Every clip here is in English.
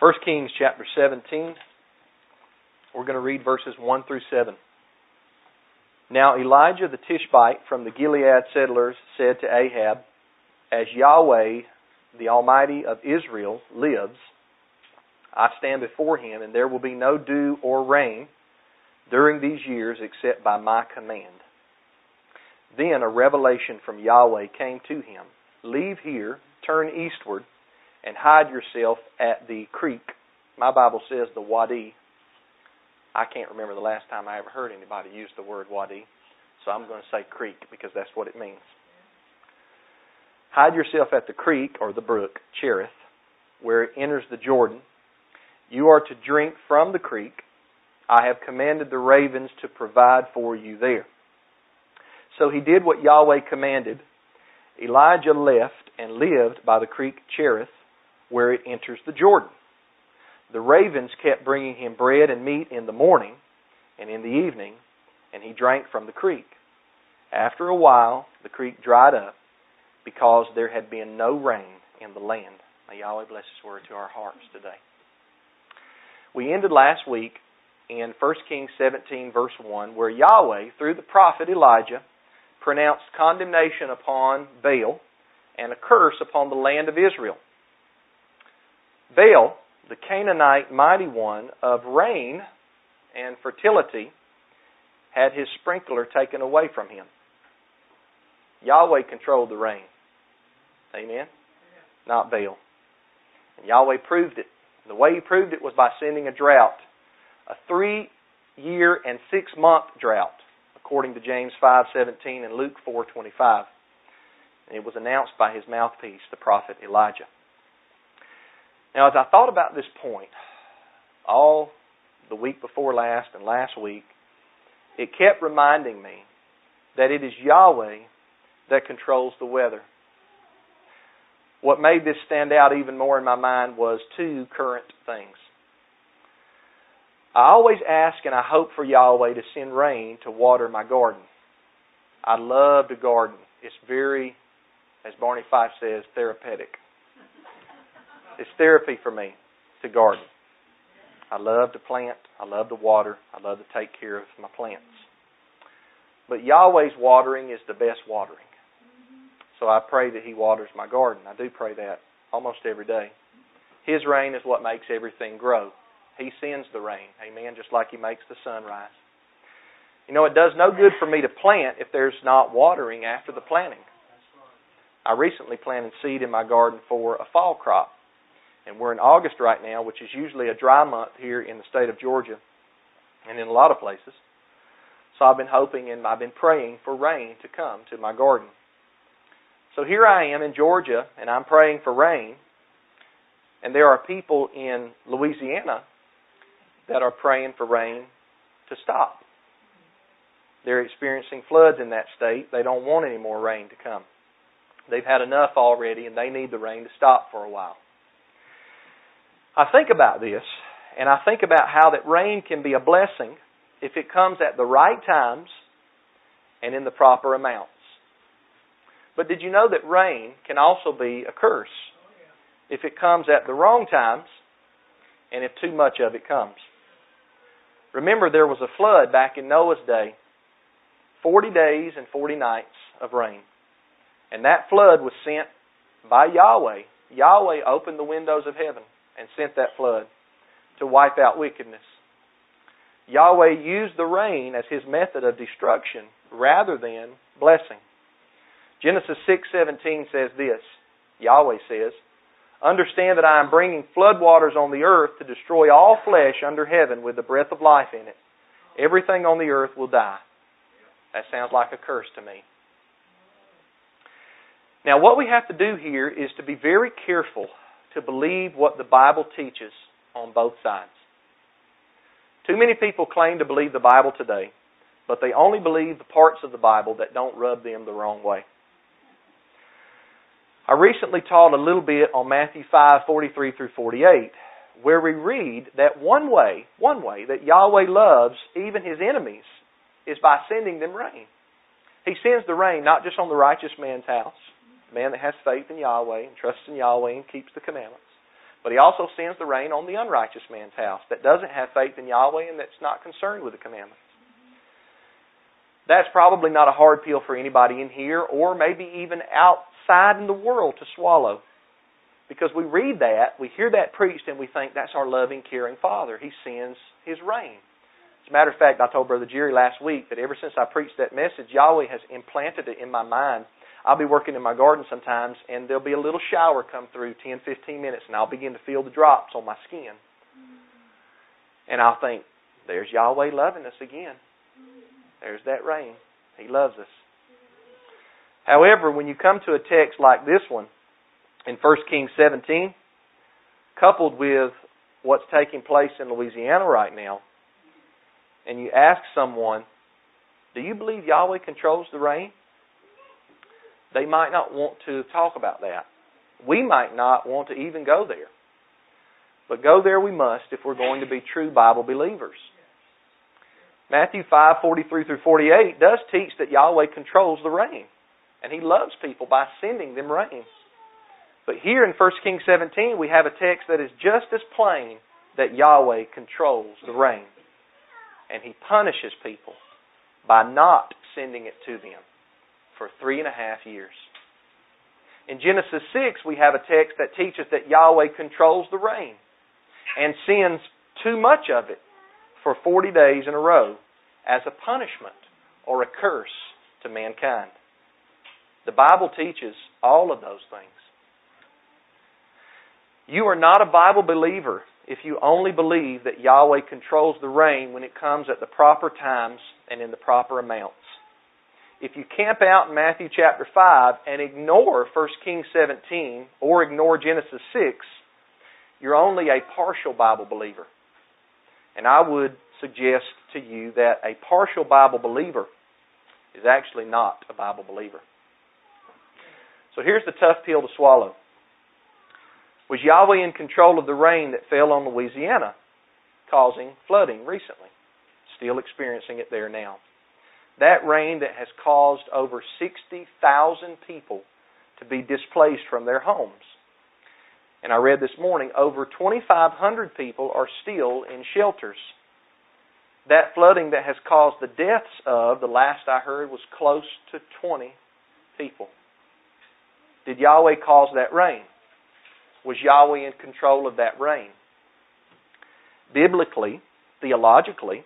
1 Kings chapter 17. We're going to read verses 1 through 7. Now Elijah the Tishbite from the Gilead settlers said to Ahab, As Yahweh, the Almighty of Israel, lives, I stand before him, and there will be no dew or rain during these years except by my command. Then a revelation from Yahweh came to him Leave here, turn eastward, and hide yourself at the creek. My Bible says the Wadi I can't remember the last time I ever heard anybody use the word wadi, so I'm going to say creek because that's what it means. Hide yourself at the creek or the brook, Cherith, where it enters the Jordan. You are to drink from the creek. I have commanded the ravens to provide for you there. So he did what Yahweh commanded. Elijah left and lived by the creek Cherith, where it enters the Jordan. The ravens kept bringing him bread and meat in the morning and in the evening, and he drank from the creek. After a while, the creek dried up because there had been no rain in the land. May Yahweh bless His word to our hearts today. We ended last week in 1 Kings 17, verse 1, where Yahweh, through the prophet Elijah, pronounced condemnation upon Baal and a curse upon the land of Israel. Baal the Canaanite mighty one of rain and fertility had his sprinkler taken away from him. Yahweh controlled the rain. Amen? Not Baal. And Yahweh proved it. The way he proved it was by sending a drought, a three year and six month drought, according to James 5:17 and Luke 4:25. And it was announced by his mouthpiece, the prophet Elijah. Now, as I thought about this point, all the week before last and last week, it kept reminding me that it is Yahweh that controls the weather. What made this stand out even more in my mind was two current things. I always ask and I hope for Yahweh to send rain to water my garden. I love to garden. It's very, as Barney Fife says, therapeutic. It's therapy for me to garden. I love to plant. I love to water. I love to take care of my plants. But Yahweh's watering is the best watering. So I pray that He waters my garden. I do pray that almost every day. His rain is what makes everything grow. He sends the rain. Amen. Just like He makes the sun rise. You know, it does no good for me to plant if there's not watering after the planting. I recently planted seed in my garden for a fall crop. And we're in August right now, which is usually a dry month here in the state of Georgia and in a lot of places. So I've been hoping and I've been praying for rain to come to my garden. So here I am in Georgia and I'm praying for rain. And there are people in Louisiana that are praying for rain to stop. They're experiencing floods in that state. They don't want any more rain to come. They've had enough already and they need the rain to stop for a while. I think about this, and I think about how that rain can be a blessing if it comes at the right times and in the proper amounts. But did you know that rain can also be a curse if it comes at the wrong times and if too much of it comes? Remember, there was a flood back in Noah's day 40 days and 40 nights of rain. And that flood was sent by Yahweh. Yahweh opened the windows of heaven and sent that flood to wipe out wickedness. Yahweh used the rain as his method of destruction rather than blessing. Genesis 6:17 says this. Yahweh says, "Understand that I am bringing floodwaters on the earth to destroy all flesh under heaven with the breath of life in it. Everything on the earth will die." That sounds like a curse to me. Now, what we have to do here is to be very careful to believe what the Bible teaches on both sides. Too many people claim to believe the Bible today, but they only believe the parts of the Bible that don't rub them the wrong way. I recently taught a little bit on Matthew 5:43 through 48, where we read that one way, one way that Yahweh loves even his enemies is by sending them rain. He sends the rain not just on the righteous man's house, man that has faith in Yahweh and trusts in Yahweh and keeps the commandments. But he also sends the rain on the unrighteous man's house that doesn't have faith in Yahweh and that's not concerned with the commandments. That's probably not a hard pill for anybody in here or maybe even outside in the world to swallow. Because we read that, we hear that preached, and we think that's our loving, caring Father. He sends His rain. As a matter of fact, I told Brother Jerry last week that ever since I preached that message, Yahweh has implanted it in my mind. I'll be working in my garden sometimes, and there'll be a little shower come through 10, 15 minutes, and I'll begin to feel the drops on my skin. And I'll think, there's Yahweh loving us again. There's that rain. He loves us. However, when you come to a text like this one, in 1 Kings 17, coupled with what's taking place in Louisiana right now, and you ask someone, Do you believe Yahweh controls the rain? They might not want to talk about that. We might not want to even go there. But go there we must if we're going to be true Bible believers. Matthew 5:43 through 48 does teach that Yahweh controls the rain, and He loves people by sending them rain. But here in 1 Kings 17, we have a text that is just as plain that Yahweh controls the rain. And He punishes people by not sending it to them for three and a half years. In Genesis 6, we have a text that teaches that Yahweh controls the rain and sends too much of it for 40 days in a row as a punishment or a curse to mankind. The Bible teaches all of those things. You are not a Bible believer if you only believe that Yahweh controls the rain when it comes at the proper times and in the proper amounts. If you camp out in Matthew chapter 5 and ignore 1 Kings 17 or ignore Genesis 6, you're only a partial Bible believer. And I would suggest to you that a partial Bible believer is actually not a Bible believer. So here's the tough pill to swallow. Was Yahweh in control of the rain that fell on Louisiana, causing flooding recently? Still experiencing it there now. That rain that has caused over 60,000 people to be displaced from their homes. And I read this morning over 2,500 people are still in shelters. That flooding that has caused the deaths of, the last I heard, was close to 20 people. Did Yahweh cause that rain? Was Yahweh in control of that rain? Biblically, theologically,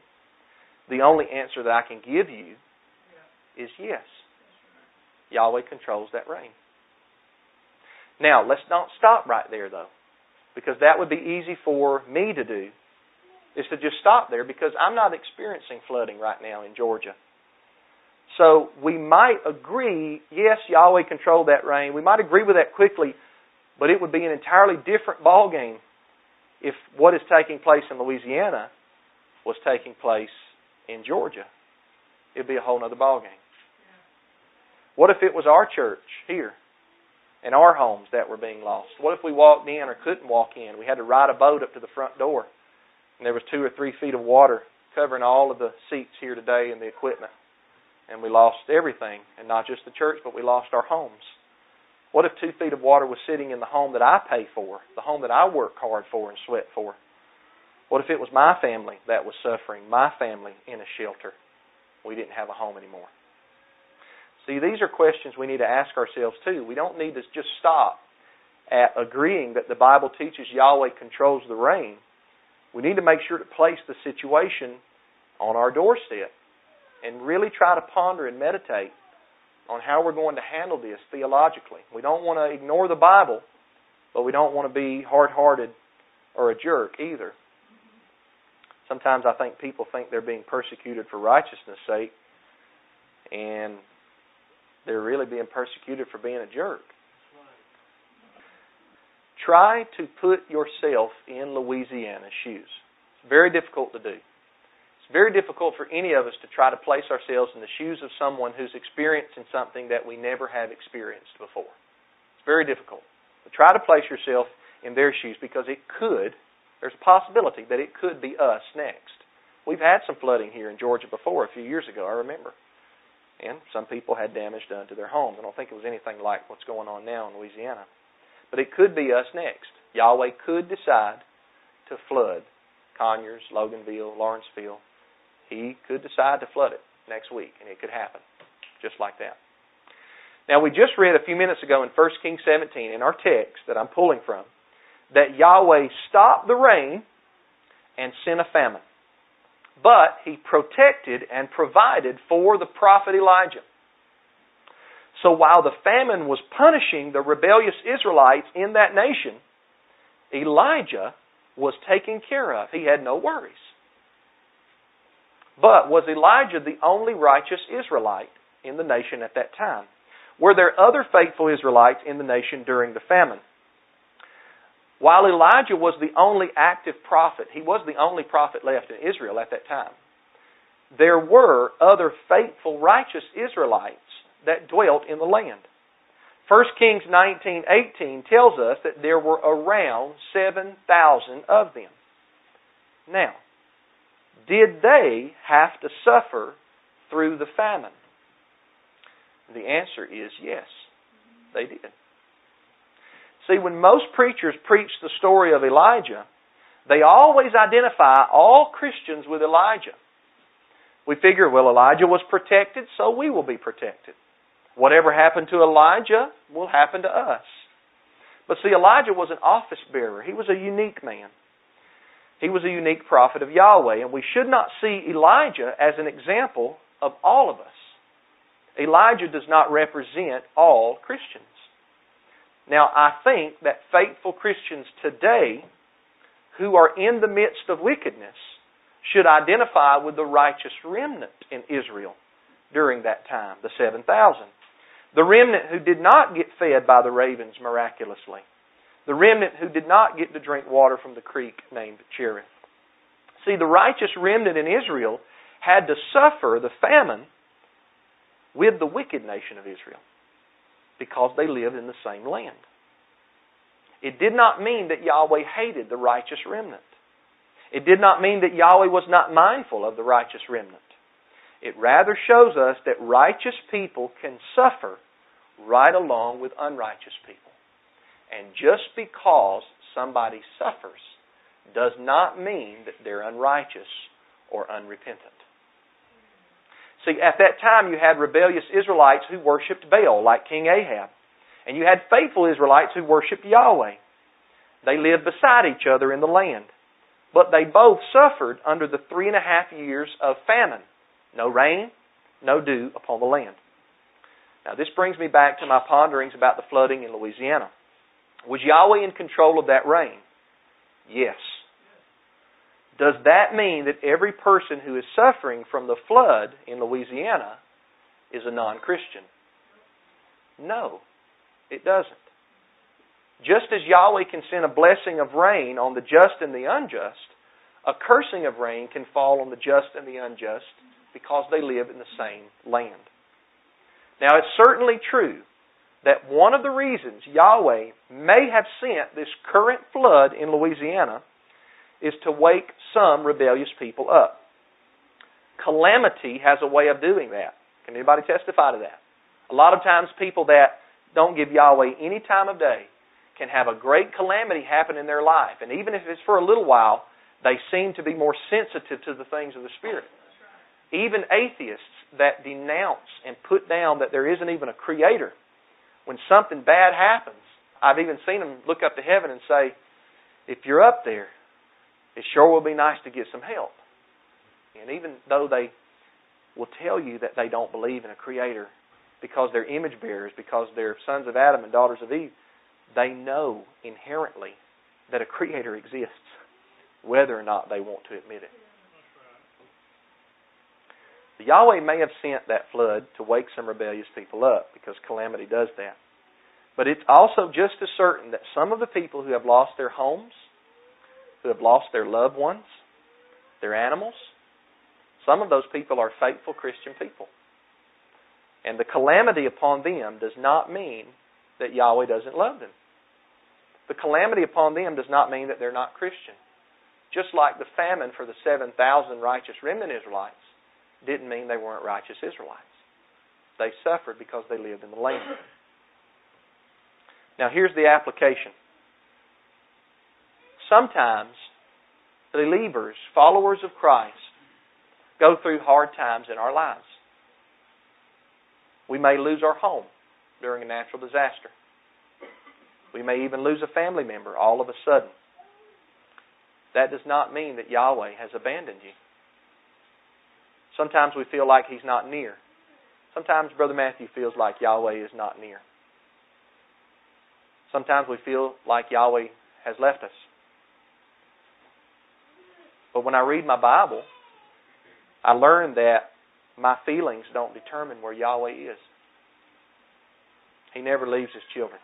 the only answer that I can give you is yes. Yahweh controls that rain. Now, let's not stop right there, though, because that would be easy for me to do, is to just stop there because I'm not experiencing flooding right now in Georgia. So we might agree, yes, Yahweh controlled that rain. We might agree with that quickly, but it would be an entirely different ballgame if what is taking place in Louisiana was taking place in Georgia. It would be a whole other ballgame. What if it was our church here and our homes that were being lost? What if we walked in or couldn't walk in? We had to ride a boat up to the front door, and there was two or three feet of water covering all of the seats here today and the equipment, and we lost everything, and not just the church, but we lost our homes. What if two feet of water was sitting in the home that I pay for, the home that I work hard for and sweat for? What if it was my family that was suffering, my family in a shelter? We didn't have a home anymore. See, these are questions we need to ask ourselves too. We don't need to just stop at agreeing that the Bible teaches Yahweh controls the rain. We need to make sure to place the situation on our doorstep and really try to ponder and meditate on how we're going to handle this theologically. We don't want to ignore the Bible, but we don't want to be hard hearted or a jerk either. Sometimes I think people think they're being persecuted for righteousness' sake, and they're really being persecuted for being a jerk. Try to put yourself in Louisiana's shoes. It's very difficult to do. It's very difficult for any of us to try to place ourselves in the shoes of someone who's experiencing something that we never have experienced before. It's very difficult. But try to place yourself in their shoes because it could, there's a possibility that it could be us next. We've had some flooding here in Georgia before a few years ago, I remember. And some people had damage done to their homes. I don't think it was anything like what's going on now in Louisiana. But it could be us next. Yahweh could decide to flood Conyers, Loganville, Lawrenceville. He could decide to flood it next week, and it could happen just like that. Now, we just read a few minutes ago in 1 Kings 17 in our text that I'm pulling from that Yahweh stopped the rain and sent a famine. But he protected and provided for the prophet Elijah. So while the famine was punishing the rebellious Israelites in that nation, Elijah was taken care of. He had no worries. But was Elijah the only righteous Israelite in the nation at that time? Were there other faithful Israelites in the nation during the famine? While Elijah was the only active prophet, he was the only prophet left in Israel at that time, there were other faithful, righteous Israelites that dwelt in the land. 1 Kings 19:18 tells us that there were around 7,000 of them. Now, did they have to suffer through the famine? The answer is yes, they did. See, when most preachers preach the story of Elijah, they always identify all Christians with Elijah. We figure, well, Elijah was protected, so we will be protected. Whatever happened to Elijah will happen to us. But see, Elijah was an office bearer. He was a unique man. He was a unique prophet of Yahweh, and we should not see Elijah as an example of all of us. Elijah does not represent all Christians. Now, I think that faithful Christians today who are in the midst of wickedness should identify with the righteous remnant in Israel during that time, the 7,000. The remnant who did not get fed by the ravens miraculously. The remnant who did not get to drink water from the creek named Cherith. See, the righteous remnant in Israel had to suffer the famine with the wicked nation of Israel because they lived in the same land. It did not mean that Yahweh hated the righteous remnant. It did not mean that Yahweh was not mindful of the righteous remnant. It rather shows us that righteous people can suffer right along with unrighteous people. And just because somebody suffers does not mean that they're unrighteous or unrepentant. See, at that time you had rebellious Israelites who worshipped Baal, like King Ahab. And you had faithful Israelites who worshipped Yahweh. They lived beside each other in the land. But they both suffered under the three and a half years of famine. No rain, no dew upon the land. Now, this brings me back to my ponderings about the flooding in Louisiana. Was Yahweh in control of that rain? Yes. Does that mean that every person who is suffering from the flood in Louisiana is a non Christian? No, it doesn't. Just as Yahweh can send a blessing of rain on the just and the unjust, a cursing of rain can fall on the just and the unjust because they live in the same land. Now, it's certainly true that one of the reasons Yahweh may have sent this current flood in Louisiana is to wake some rebellious people up. Calamity has a way of doing that. Can anybody testify to that? A lot of times, people that don't give Yahweh any time of day can have a great calamity happen in their life. And even if it's for a little while, they seem to be more sensitive to the things of the Spirit. Even atheists that denounce and put down that there isn't even a creator, when something bad happens, I've even seen them look up to heaven and say, If you're up there, it sure will be nice to get some help. And even though they will tell you that they don't believe in a creator because they're image bearers, because they're sons of Adam and daughters of Eve, they know inherently that a creator exists, whether or not they want to admit it. The Yahweh may have sent that flood to wake some rebellious people up because calamity does that. But it's also just as certain that some of the people who have lost their homes, who have lost their loved ones, their animals. Some of those people are faithful Christian people. And the calamity upon them does not mean that Yahweh doesn't love them. The calamity upon them does not mean that they're not Christian. Just like the famine for the 7,000 righteous remnant Israelites didn't mean they weren't righteous Israelites. They suffered because they lived in the land. Now, here's the application sometimes believers, followers of Christ, go through hard times in our lives. We may lose our home during a natural disaster. We may even lose a family member all of a sudden. That does not mean that Yahweh has abandoned you. Sometimes we feel like He's not near. Sometimes Brother Matthew feels like Yahweh is not near. Sometimes we feel like Yahweh has left us. But when I read my Bible, I learn that my feelings don't determine where Yahweh is. He never leaves his children.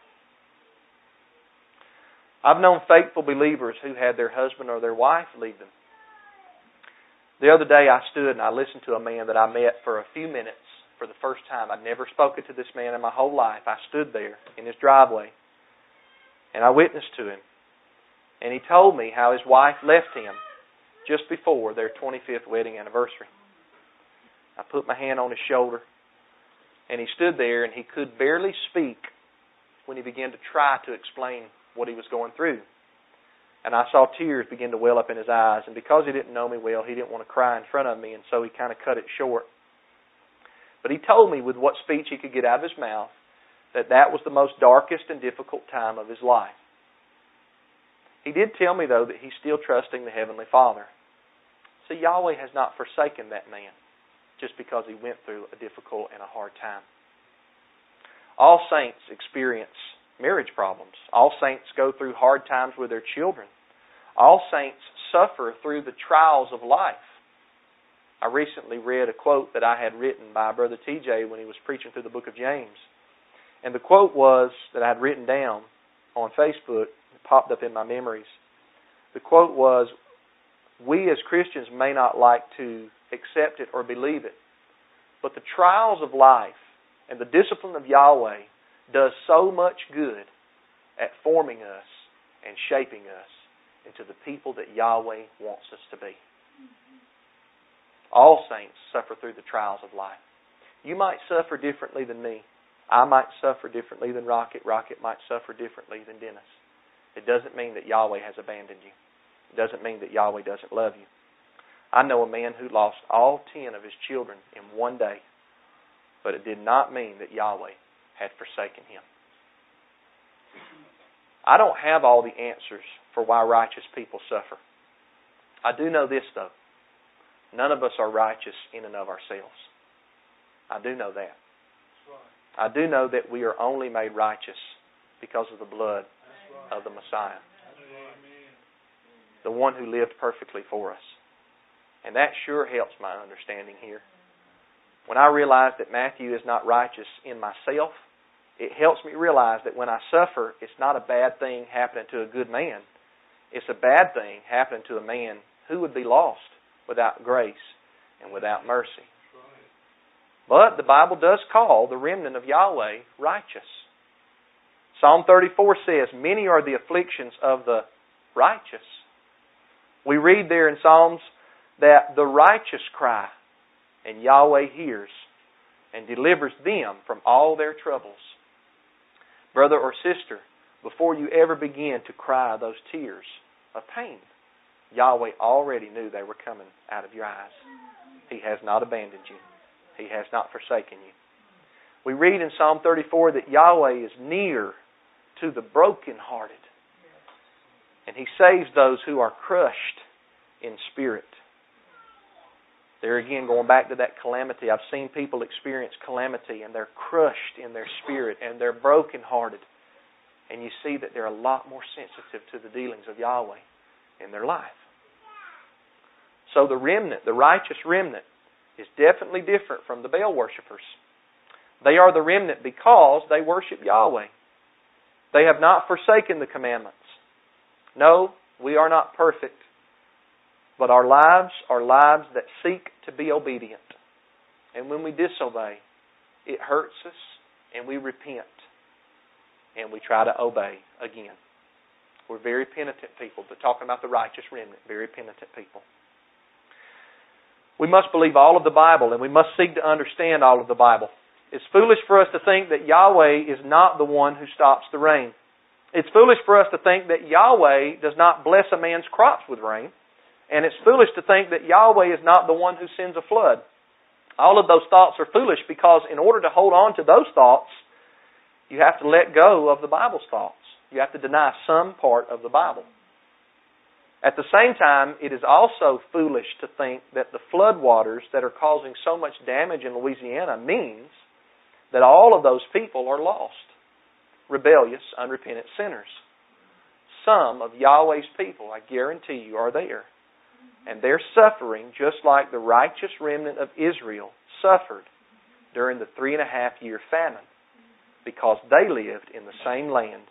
I've known faithful believers who had their husband or their wife leave them. The other day I stood and I listened to a man that I met for a few minutes for the first time. I'd never spoken to this man in my whole life. I stood there in his driveway and I witnessed to him. And he told me how his wife left him just before their 25th wedding anniversary. I put my hand on his shoulder, and he stood there, and he could barely speak when he began to try to explain what he was going through. And I saw tears begin to well up in his eyes, and because he didn't know me well, he didn't want to cry in front of me, and so he kind of cut it short. But he told me with what speech he could get out of his mouth that that was the most darkest and difficult time of his life. He did tell me, though, that he's still trusting the Heavenly Father. See, Yahweh has not forsaken that man just because he went through a difficult and a hard time. All saints experience marriage problems. All saints go through hard times with their children. All saints suffer through the trials of life. I recently read a quote that I had written by Brother TJ when he was preaching through the book of James. And the quote was that I had written down on Facebook, it popped up in my memories. The quote was we as Christians may not like to accept it or believe it, but the trials of life and the discipline of Yahweh does so much good at forming us and shaping us into the people that Yahweh wants us to be. All saints suffer through the trials of life. You might suffer differently than me. I might suffer differently than Rocket. Rocket might suffer differently than Dennis. It doesn't mean that Yahweh has abandoned you. It doesn't mean that Yahweh doesn't love you. I know a man who lost all ten of his children in one day, but it did not mean that Yahweh had forsaken him. I don't have all the answers for why righteous people suffer. I do know this, though. None of us are righteous in and of ourselves. I do know that. I do know that we are only made righteous because of the blood of the Messiah the one who lived perfectly for us. And that sure helps my understanding here. When I realize that Matthew is not righteous in myself, it helps me realize that when I suffer, it's not a bad thing happening to a good man. It's a bad thing happening to a man who would be lost without grace and without mercy. But the Bible does call the remnant of Yahweh righteous. Psalm 34 says, Many are the afflictions of the righteous, we read there in Psalms that the righteous cry, and Yahweh hears and delivers them from all their troubles. Brother or sister, before you ever begin to cry those tears of pain, Yahweh already knew they were coming out of your eyes. He has not abandoned you. He has not forsaken you. We read in Psalm 34 that Yahweh is near to the brokenhearted and He saves those who are crushed in spirit. There again, going back to that calamity, I've seen people experience calamity and they're crushed in their spirit and they're brokenhearted. And you see that they're a lot more sensitive to the dealings of Yahweh in their life. So the remnant, the righteous remnant, is definitely different from the Baal worshippers. They are the remnant because they worship Yahweh. They have not forsaken the commandments. No, we are not perfect. But our lives are lives that seek to be obedient. And when we disobey, it hurts us and we repent and we try to obey again. We're very penitent people. But talking about the righteous remnant, very penitent people. We must believe all of the Bible and we must seek to understand all of the Bible. It's foolish for us to think that Yahweh is not the one who stops the rain. It's foolish for us to think that Yahweh does not bless a man's crops with rain. And it's foolish to think that Yahweh is not the one who sends a flood. All of those thoughts are foolish because in order to hold on to those thoughts, you have to let go of the Bible's thoughts. You have to deny some part of the Bible. At the same time, it is also foolish to think that the floodwaters that are causing so much damage in Louisiana means that all of those people are lost, rebellious, unrepentant sinners. Some of Yahweh's people, I guarantee you, are there. And they're suffering just like the righteous remnant of Israel suffered during the three and a half year famine because they lived in the same land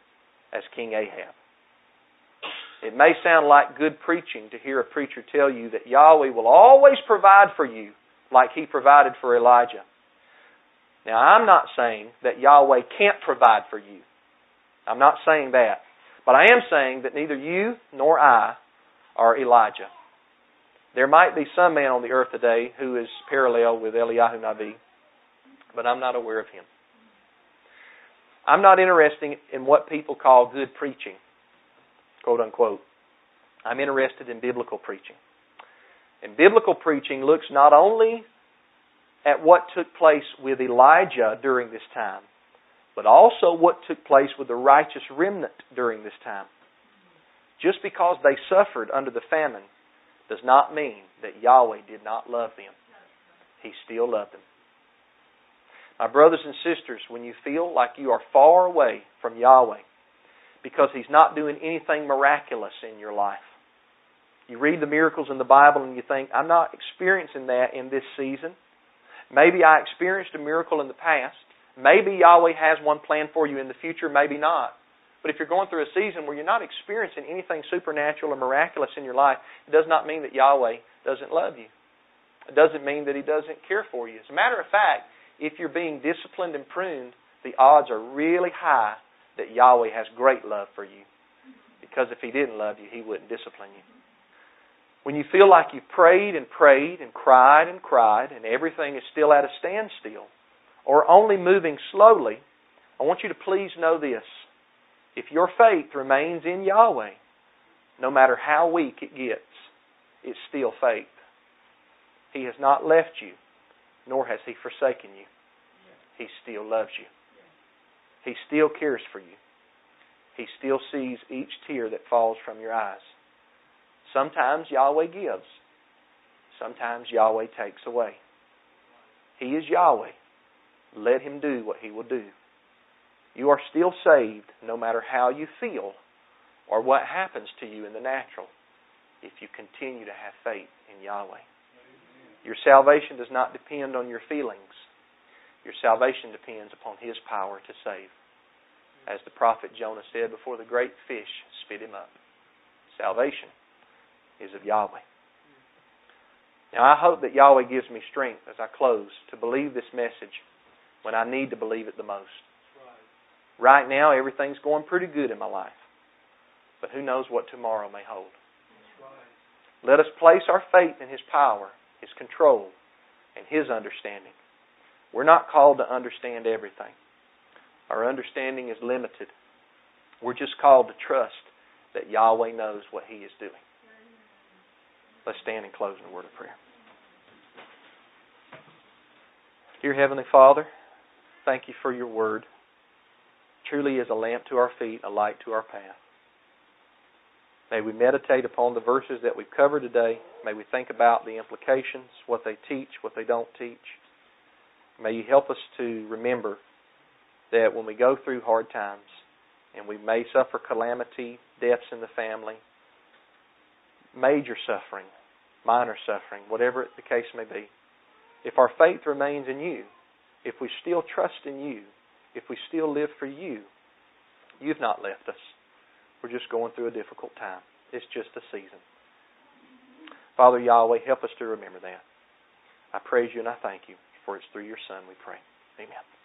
as King Ahab. It may sound like good preaching to hear a preacher tell you that Yahweh will always provide for you like he provided for Elijah. Now, I'm not saying that Yahweh can't provide for you. I'm not saying that. But I am saying that neither you nor I are Elijah. There might be some man on the earth today who is parallel with Eliyahu Navi, but I'm not aware of him. I'm not interested in what people call good preaching quote unquote. I'm interested in biblical preaching. And biblical preaching looks not only at what took place with Elijah during this time, but also what took place with the righteous remnant during this time. Just because they suffered under the famine does not mean that Yahweh did not love them. He still loved them. My brothers and sisters, when you feel like you are far away from Yahweh, because He's not doing anything miraculous in your life. You read the miracles in the Bible and you think, I'm not experiencing that in this season. Maybe I experienced a miracle in the past. Maybe Yahweh has one planned for you in the future, maybe not. But if you're going through a season where you're not experiencing anything supernatural or miraculous in your life, it does not mean that Yahweh doesn't love you. It doesn't mean that He doesn't care for you. As a matter of fact, if you're being disciplined and pruned, the odds are really high that Yahweh has great love for you. Because if He didn't love you, He wouldn't discipline you. When you feel like you've prayed and prayed and cried and cried and everything is still at a standstill or only moving slowly, I want you to please know this. If your faith remains in Yahweh, no matter how weak it gets, it's still faith. He has not left you, nor has He forsaken you. He still loves you. He still cares for you. He still sees each tear that falls from your eyes. Sometimes Yahweh gives. Sometimes Yahweh takes away. He is Yahweh. Let Him do what He will do. You are still saved no matter how you feel or what happens to you in the natural if you continue to have faith in Yahweh. Your salvation does not depend on your feelings. Your salvation depends upon His power to save. As the prophet Jonah said before the great fish spit him up. Salvation is of Yahweh. Now, I hope that Yahweh gives me strength as I close to believe this message when I need to believe it the most. Right. right now, everything's going pretty good in my life. But who knows what tomorrow may hold. Right. Let us place our faith in His power, His control, and His understanding. We're not called to understand everything. Our understanding is limited. We're just called to trust that Yahweh knows what He is doing. Let's stand and close in a word of prayer. Dear Heavenly Father, thank you for your word. Truly is a lamp to our feet, a light to our path. May we meditate upon the verses that we've covered today. May we think about the implications, what they teach, what they don't teach. May you help us to remember that when we go through hard times and we may suffer calamity, deaths in the family, major suffering, minor suffering, whatever the case may be, if our faith remains in you, if we still trust in you, if we still live for you, you've not left us. We're just going through a difficult time. It's just a season. Father Yahweh, help us to remember that. I praise you and I thank you. For it's through your Son we pray. Amen.